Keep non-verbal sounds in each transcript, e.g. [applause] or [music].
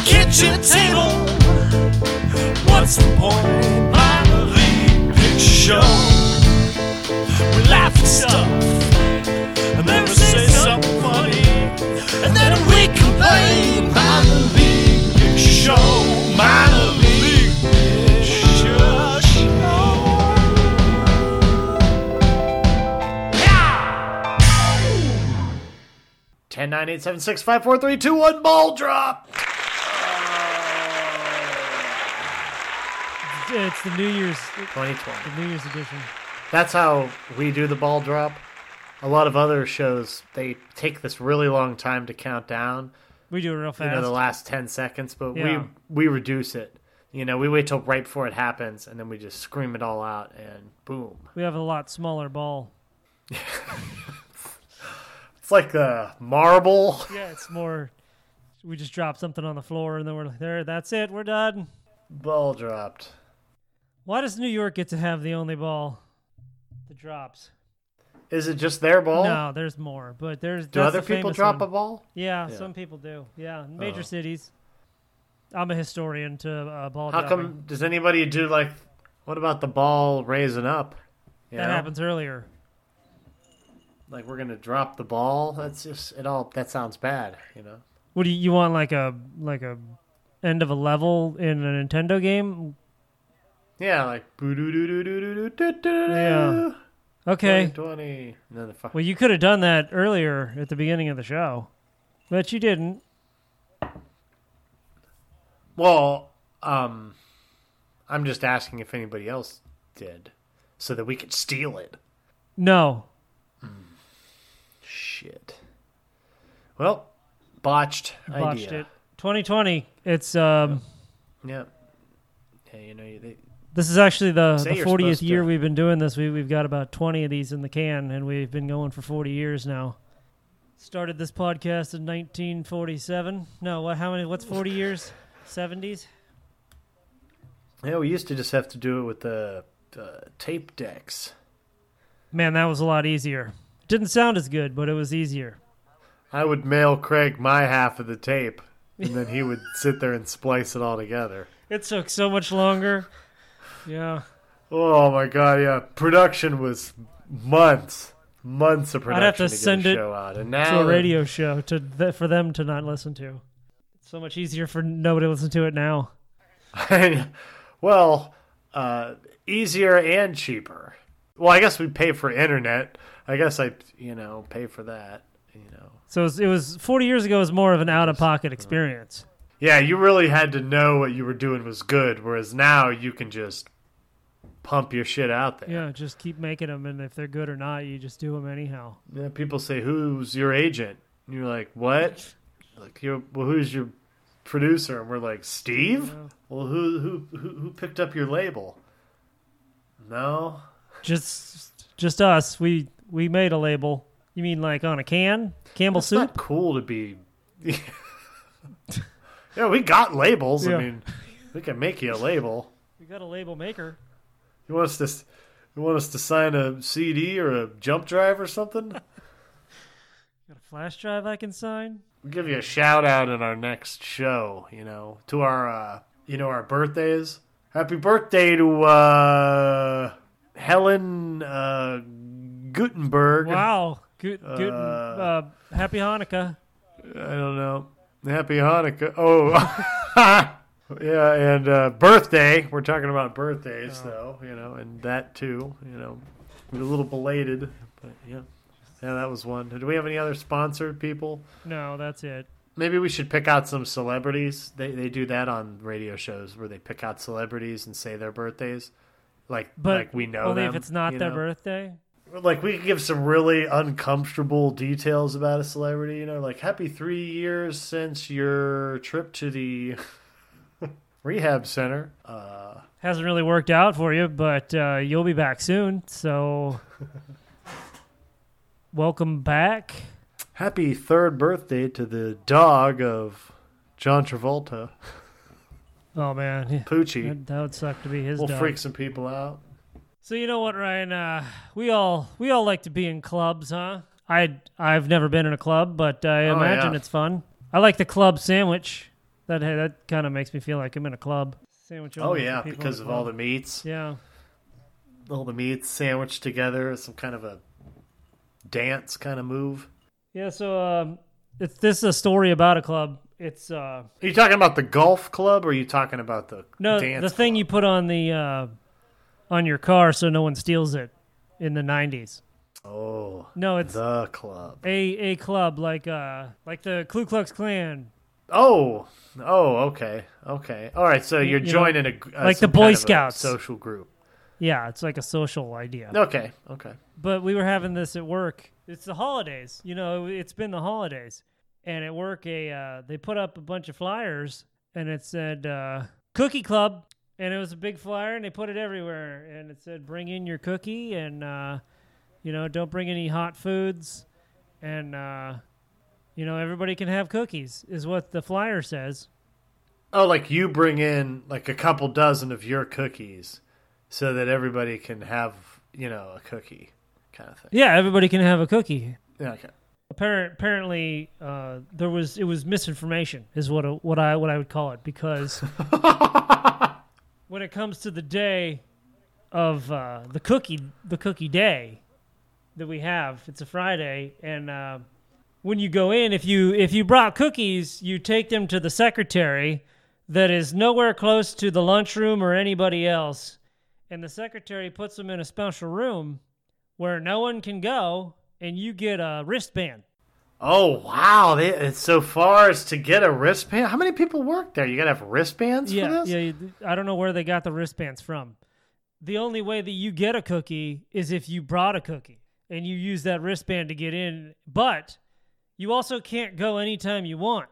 the kitchen table. What's the point? Minor league picture show. We laugh at stuff and then we say something funny, and then we complain. Minor league picture show. League picture show. 10, 9, 8, 7, 6, 5, 4, 3, 2, 1, ball drop. It's the New Year's 2020. the New Year's edition. That's how we do the ball drop. A lot of other shows, they take this really long time to count down. We do it real fast. You know, the last 10 seconds, but Yeah. we we reduce it. You know, we wait till right before it happens, and then we just scream it all out, and boom. we have a lot smaller ball. [laughs] It's like the marble. [laughs] Yeah, it's more. We just drop something on the floor and then we're like, there. That's it. We're done. Ball dropped. Why does New York get to have the only ball that drops? Is it just their ball? No, there's more, but there's. Do other people drop one. a ball? Yeah, Yeah. some people do. Yeah, in major Oh. cities. I'm a historian to uh, ball How dropping. come? Does anybody do like? What about the ball raising up? You that know? happens earlier? Like we're gonna drop the ball. That's just it. All that sounds bad. You know. What do you, you want? Like a like a end of a level in a Nintendo game? Yeah, like Yeah. Okay. Twenty. And then the fu- Well, you could have done that earlier at the beginning of the show, but you didn't. Well, um, I'm just asking if anybody else did, so that we could steal it. No. Shit. Well, botched, Botched idea. it. 2020. It's um. Yeah. Yeah, you know, they, This is actually the, Say the 40th year to- we've been doing this. We, we've got about 20 of these in the can, and we've been going for 40 years now. Started this podcast in 1947. No, what? How many? What's 40 years? 70s. yeah, we used to just have to do it with the uh, tape decks. Man, that was a lot easier. Didn't sound as good, but it was easier. I would mail Craig my half of the tape, and then he would sit there and splice it all together. [laughs] It took so much longer. Yeah, Oh my god, yeah. Production was months, months of production. I'd have to get send a it show out, and to a radio show to th- for them to not listen to. It's so much easier for nobody to listen to it now. [laughs] well, uh, easier and cheaper. Well, I guess we pay for internet. I guess I, you know, pay for that. You know, So it was, it was 40 years ago. It was more of an out of pocket experience. yeah, you really had to know what you were doing was good, whereas now you can just pump your shit out there. Yeah, just keep making them, and if they're good or not, you just do them anyhow. Yeah, people say, "Who's your agent?" And you're like, "What?" Like, you're, well, who's your producer? And we're like, "Steve." Well, who who who who picked up your label? No, Just just us. We we made a label. You mean like on a can? Campbell it's soup? not cool to be. [laughs] yeah, we got labels. Yeah. I mean, we can make you a label. We got a label maker. You want us to? You want us to sign a CD or a jump drive or something? [laughs] Got a flash drive I can sign. We'll give you a shout out in our next show, you know, to our, uh, you know, our birthdays. Happy birthday to uh, Helen uh, Gutenberg. Wow. Good. Good. Uh, Uh, happy Hanukkah. I don't know. Happy Hanukkah. Oh, [laughs] [laughs] yeah, and uh, birthday. We're talking about birthdays, though, you know, and that too, you know, a little belated, but yeah. Yeah, that was one. Do we have any other sponsored people? No, that's it. Maybe we should pick out some celebrities. They they do that on radio shows where they pick out celebrities and say their birthdays, like But like we know only them, if it's not their know? birthday. Like we could give some really uncomfortable details about a celebrity. You know, like happy three years since your trip to the rehab center. Uh, Hasn't really worked out for you, but uh, you'll be back soon. So, [laughs] welcome back. happy third birthday to the dog of John Travolta, [laughs] Oh man, yeah, Poochie. that, that would suck to be his We'll dog. freak some people out. So you know what, Ryan? Uh, we all we all like to be in clubs, huh? I I've never been in a club, but I Oh, imagine yeah. it's fun. I like the club sandwich. That that kind of makes me feel like I'm in a club. Sandwich. Oh yeah, because of all the meats, Yeah. all the meats sandwiched together, some kind of a dance kind of move. Yeah. So um, it's this is a story about a club. It's uh Are you talking about the golf club, or are you talking about the no the thing club? you put on the uh, on your car so no one steals it in the '90s. Oh, No, it's the club. a a club like uh like the Ku Klux Klan, Oh, oh, okay, okay. All right, so you're you know, joining a, a like the Boy Scouts. social group. Yeah, it's like a social idea. Okay, okay. But we were having this at work. It's the holidays. You know, it's been the holidays. And at work, a uh, they put up a bunch of flyers, and it said uh, "Cookie Club," and it was a big flyer, and they put it everywhere, and it said "Bring in your cookie," and uh, you know, don't bring any hot foods, and uh, you know, everybody can have cookies, is what the flyer says. Oh, like you bring in like a couple dozen of your cookies, so that everybody can have you know a cookie, kind of thing. Yeah, everybody can have a cookie. Yeah, okay. Appar- apparently uh, there was it was misinformation is what what I what I would call it because [laughs] when it comes to the day of uh, the cookie the cookie day that we have it's a Friday and uh, when you go in if you if you brought cookies you take them to the secretary that is nowhere close to the lunchroom or anybody else and the secretary puts them in a special room where no one can go and you get a wristband Oh wow! They, it's so far as to get a wristband. How many people work there? You gotta have wristbands yeah, for this. yeah. I don't know where they got the wristbands from. The only way that you get a cookie is if you brought a cookie and you use that wristband to get in. But you also can't go anytime you want.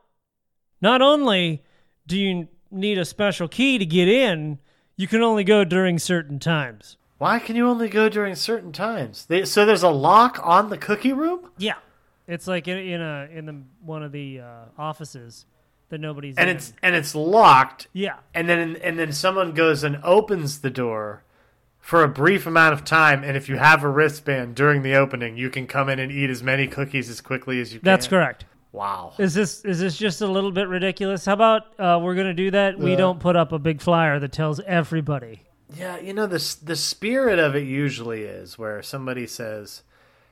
Not only do you need a special key to get in, you can only go during certain times. Why can you only go during certain times? They, so there's a lock on the cookie room, Yeah, it's like in, in a in the one of the uh, offices that nobody's and in. it's and it's locked. yeah. and then and then someone goes and opens the door for a brief amount of time and if you have a wristband during the opening you can come in and eat as many cookies as quickly as you can That's correct. wow Is this is this just a little bit ridiculous? How about uh, we're gonna do that? We Uh, don't put up a big flyer that tells everybody. yeah you know the s- the spirit of it usually is where somebody says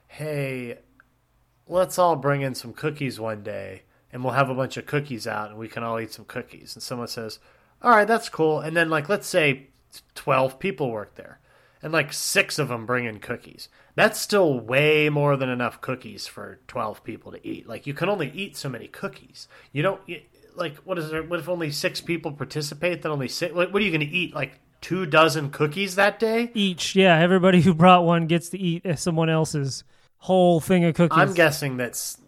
hey let's all bring in some cookies one day and we'll have a bunch of cookies out and we can all eat some cookies and someone says all right that's cool and then like let's say 12 people work there and like six of them bring in cookies. That's still way more than enough cookies for 12 people to eat. Like you can only eat so many cookies. You don't you- like what is there what if only six people participate then only six what, what are you going to eat like two dozen cookies that day? Each, yeah, everybody who brought one gets to eat someone else's whole thing of cookies. i'm guessing that's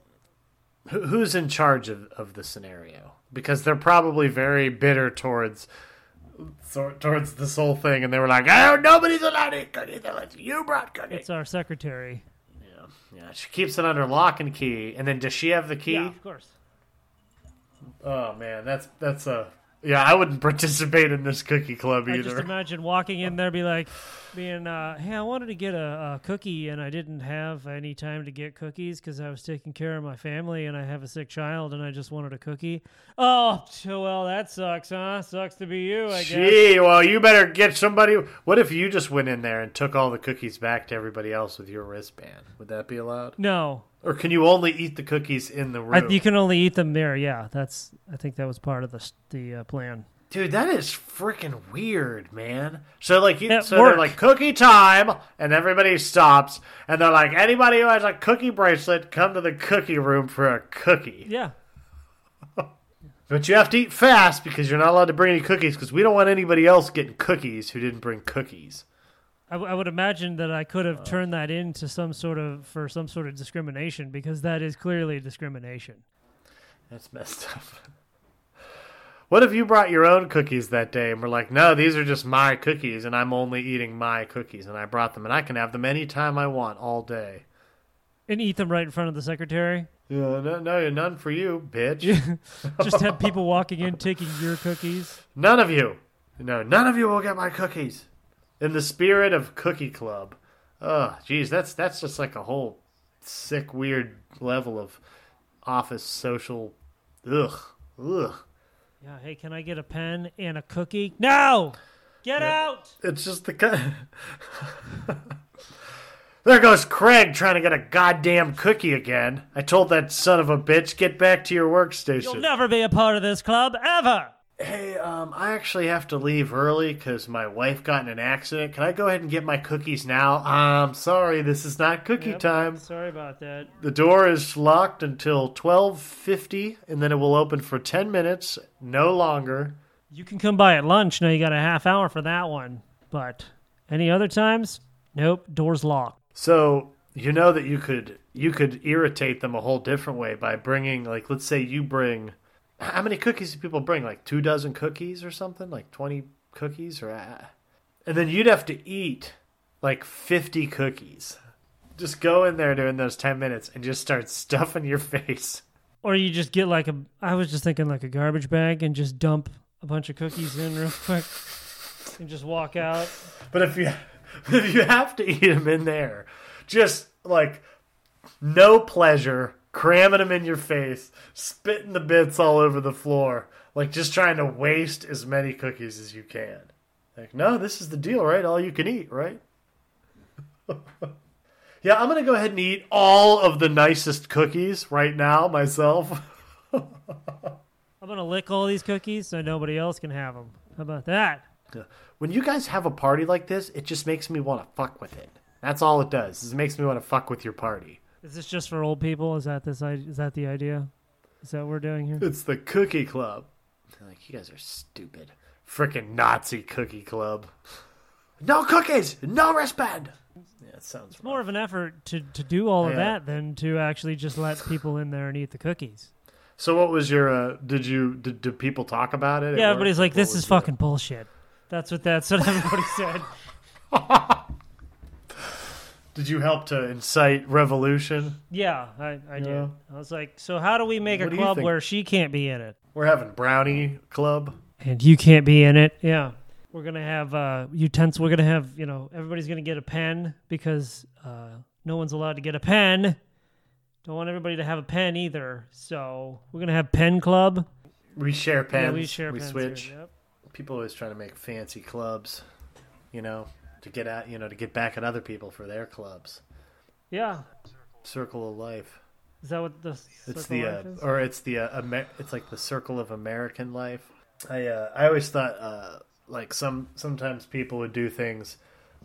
who, who's in charge of, of the scenario? Because they're probably very bitter towards towards this whole thing and they were like oh nobody's allowed to eat cookies unless you brought cookies it's our secretary. yeah yeah she keeps it under lock and key and then does she have the key Yeah, of course. oh man that's that's a yeah i wouldn't [laughs] participate in this cookie club either. I just imagine walking in there, be like, being, uh, hey, I wanted to get a, a cookie and I didn't have any time to get cookies because I was taking care of my family and I have a sick child and I just wanted a cookie. Oh, well, that sucks, huh? Sucks to be you, I guess. Gee, well, you better get somebody. What if you just went in there and took all the cookies back to everybody else with your wristband? Would that be allowed? No, Or can you only eat the cookies in the I, room? you can only eat them there. Yeah, that's. I think that was part of the the uh, plan. Dude, that is freaking weird, man. So like, you, At so work. they're like cookie time, and everybody stops, and they're like, anybody who has a cookie bracelet, come to the cookie room for a cookie. Yeah, [laughs] But you have to eat fast because you're not allowed to bring any cookies because we don't want anybody else getting cookies who didn't bring cookies. I, w- I would imagine that I could have uh. turned that into some sort of for some sort of discrimination because that is clearly discrimination. That's messed up. What if you brought your own cookies that day and were like, no, these are just my cookies and I'm only eating my cookies and I brought them and I can have them anytime I want all day? And eat them right in front of the secretary. Yeah, no, no, none for you, bitch. [laughs] Just have people walking in taking your cookies. None of you. No, none of you will get my cookies. In the spirit of Cookie Club. Oh, geez, that's that's just like a whole sick, weird level of office social. Ugh, ugh. Yeah. Hey, can I get a pen and a cookie? No. Get out. It's just the kind. [laughs] there goes Craig trying to get a goddamn cookie again. I told that son of a bitch, get back to your workstation. You'll never be a part of this club ever. Hey, um, I actually have to leave early because my wife got in an accident. Can I go ahead and get my cookies now? Um, sorry, this is not cookie Yep, time. Sorry about that. The door is locked until twelve fifty, and then it will open for ten minutes, no longer. You can come by at lunch. Now you got a half hour for that one. But any other times? Nope. Door's locked. So you know that you could you could irritate them a whole different way by bringing like let's say you bring how many cookies do people bring like two dozen cookies or something like twenty cookies or uh, and then you'd have to eat like fifty cookies. Just go in there during those ten minutes and just start stuffing your [laughs] face. Or you just get like a. I was just thinking like a garbage bag and just dump a bunch of cookies in real [laughs] quick and just walk out. But if you [laughs] if you have to eat them in there, just like no pleasure, cramming them in your face, spitting the bits all over the floor, like just trying to waste as many cookies as you can. Like, no, this is the deal, right? All you can eat, right? [laughs] yeah, I'm gonna go ahead and eat all of the nicest cookies right now myself. [laughs] I'm gonna lick all these cookies so nobody else can have them. How about that? When you guys have a party like this, it just makes me want to fuck with it. That's all it does. Is it makes me want to fuck with your party. Is this just for old people? Is that this? Is that the idea? Is that what we're doing here? It's the Cookie Club. They're like, you guys are stupid. Frickin' Nazi Cookie Club. No cookies! No wristband! Yeah, it sounds It's more of an effort to, to do all of that than to actually just let [laughs] people in there and eat the cookies. So, what was your, uh, did you, did, did people talk about it? Yeah, work? everybody's like, "This is the- fucking bullshit." That's what that's what [laughs] everybody said. [laughs] Did you help to incite revolution? Yeah, I, I Yeah. did. I was like, "So how do we make What a do you club think? where she can't be in it We're having Brownie Club. and you can't be in it?" Yeah, we're gonna have uh, utensils. We're gonna have you know everybody's gonna get a pen because uh, no one's allowed to get a pen. Don't want everybody to have a pen either. So we're gonna have pen club. We share pens. yeah, we share we pens. switch. Here. Yep. People always trying to make fancy clubs, you know, to get at, you know, to get back at other people for their clubs. Yeah, Circle of life. is that what the It's the life uh, is? or it's the uh, Amer- it's like the circle of American life. I uh, I always thought uh, like some sometimes people would do things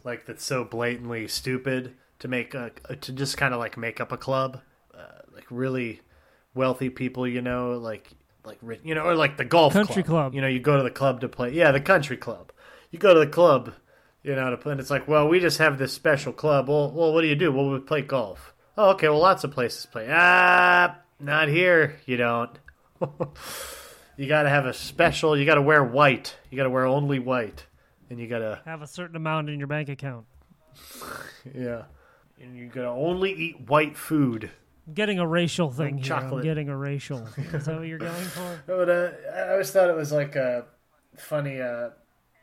like that's so blatantly stupid to make a, to just kind of like make up a club, uh, like really wealthy people, you know, like like you know, or like the golf Country club. You know, you go to the club to play. Yeah, the country club. You go to the club, you know, to play. And it's like, well, we just have this special club. Well, well, what do you do? Well, we play golf. Oh, okay. Well, lots of places play. Ah, not here. You don't. [laughs] you got to have a special. You got to wear white. You got to wear only white, and you got to have a certain amount in your bank account. [laughs] yeah, and you got to only eat white food. I'm getting a racial thing here. I'm getting a racial. [laughs] Is that what you're going for? But uh, I always thought it was like a funny uh,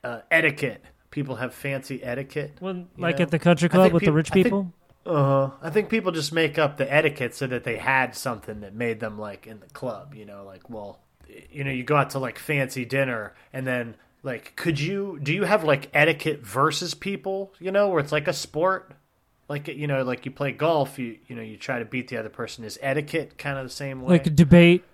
uh, etiquette. People have fancy etiquette. When, like know, at the country club with the rich people? Uh huh. I think people just make up the etiquette so that they had something that made them like in the club. You know, like well, you know, you go out to like fancy dinner and then like, could you do you have like etiquette versus people? You know, where it's like a sport. Like you know, like you play golf, you you know, you try to beat the other person. Is etiquette kind of the same way? like a debate,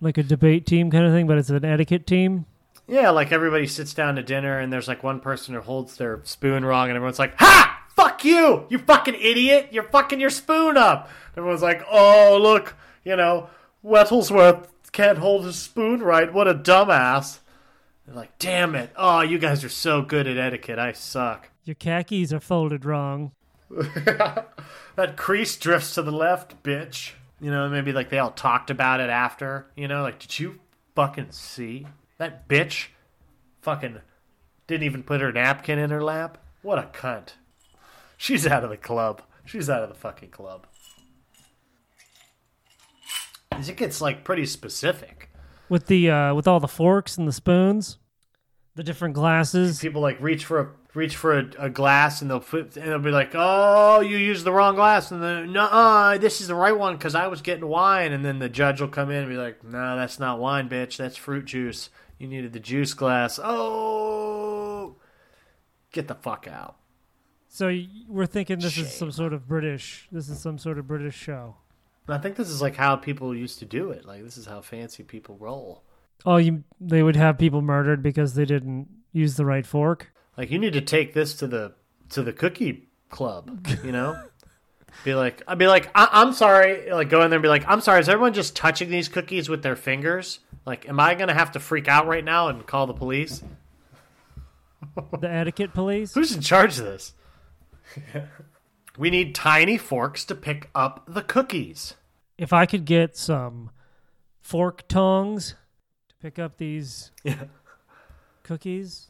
like a debate team kind of thing, but it's an etiquette team. Yeah, like everybody sits down to dinner and there's like one person who holds their spoon wrong and everyone's like, Ha! Fuck you! You fucking idiot! You're fucking your spoon up! Everyone's like, Oh, look, you know, Wettlesworth can't hold his spoon right. What a dumbass. They're like, Damn it. Oh, you guys are so good at etiquette. I suck. Your khakis are folded wrong. [laughs] That crease drifts to the left, bitch. You know, maybe like they all talked about it after. You know, like, did you fucking see? That bitch fucking didn't even put her napkin in her lap? What a cunt. She's out of the club. She's out of the fucking club. It gets like pretty specific. With the uh, with all the forks and the spoons, the different glasses. People like reach for a reach for a, a glass and they'll flip and they'll be like, "Oh, you used the wrong glass," and then no, this is the right one because I was getting wine. And then the judge will come in and be like, "No, that's not wine, bitch. That's fruit juice. You needed the juice glass. Oh, get the fuck out. So we're thinking this is some sort of British. This is some sort of British show. I think this is like how people used to do it. Like this is how fancy people roll. Oh, you they would have people murdered because they didn't use the right fork. Like you need to take this to the to the cookie club. You know, [laughs] be like, I'd be like, I- I'm sorry. Like go in there and be like, I'm sorry. Is everyone just touching these cookies with their fingers? Like, am I gonna have to freak out right now and call the police? [laughs] The etiquette police. Who's in charge of this? [laughs] we need tiny forks to pick up the cookies. If I could get some fork tongs to pick up these [laughs] Yeah. cookies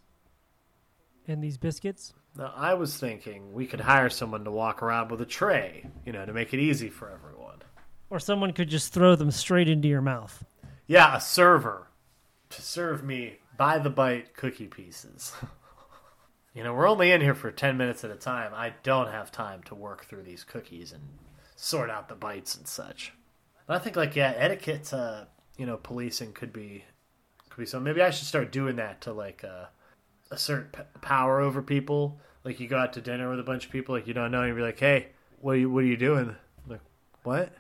and these biscuits. Now, I was thinking we could hire someone to walk around with a tray, you know, to make it easy for everyone. Or someone could just throw them straight into your mouth. Yeah, a server to serve me by the bite cookie pieces. [laughs] you know, we're only in here for 10 minutes at a time. I don't have time to work through these cookies and sort out the bites and such. But I think like yeah, etiquette uh, you know, policing could be could be so maybe I should start doing that to like uh assert p- power over people. Like you go out to dinner with a bunch of people like you don't know and you're like, "Hey, what are you what are you doing?" I'm like, "What?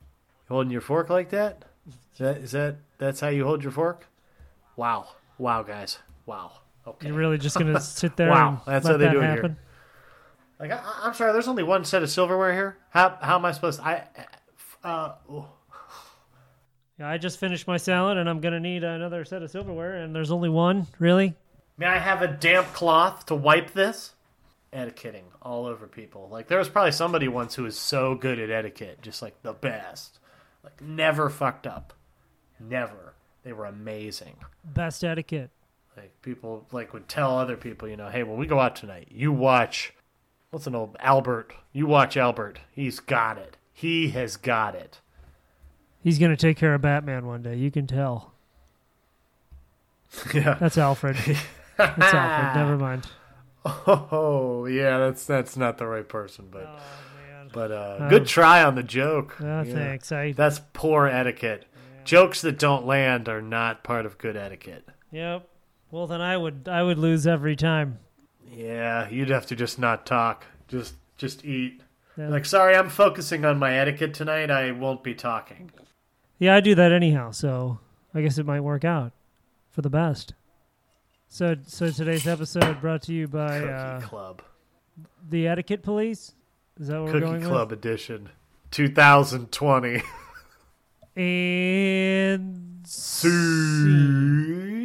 You holding your fork like that?" Is that is that that's how you hold your fork? Wow, wow, guys, wow. Okay, You're really just gonna [laughs] sit there Wow, and that's let how they that do it here. like I, I'm sorry, there's only one set of silverware here. How how am I supposed? To, I uh oh. Yeah, I just finished my salad and I'm gonna need another set of silverware, and there's only one. Really? may I have a damp cloth to wipe this? Etiquetting all over people. Like there was probably somebody once who was so good at etiquette, just like the best. Like never fucked up, never. They were amazing. Best etiquette. Like people like would tell other people, you know, hey, when we go out tonight, you watch what's an old Albert. You watch Albert. He's got it. He has got it. He's gonna take care of Batman one day. You can tell. [laughs] Yeah. That's Alfred. [laughs] That's Alfred. Never mind. [laughs] Oh yeah, that's that's not the right person, but Oh. But uh, Oh. good try on the joke. Oh, Yeah. thanks. I. That's poor etiquette. Jokes that don't land are not part of good etiquette. Yep. Well, then I would I would lose every time. Yeah, you'd have to just not talk. Just just eat. Yeah. Like, sorry, I'm focusing on my etiquette tonight. I won't be talking. Yeah, I do that anyhow, so I guess it might work out for the best. So, so today's episode brought to you by Cookie uh, Club. the Etiquette Police. Is that what we're Cookie going Club edition, 2020. with? And See.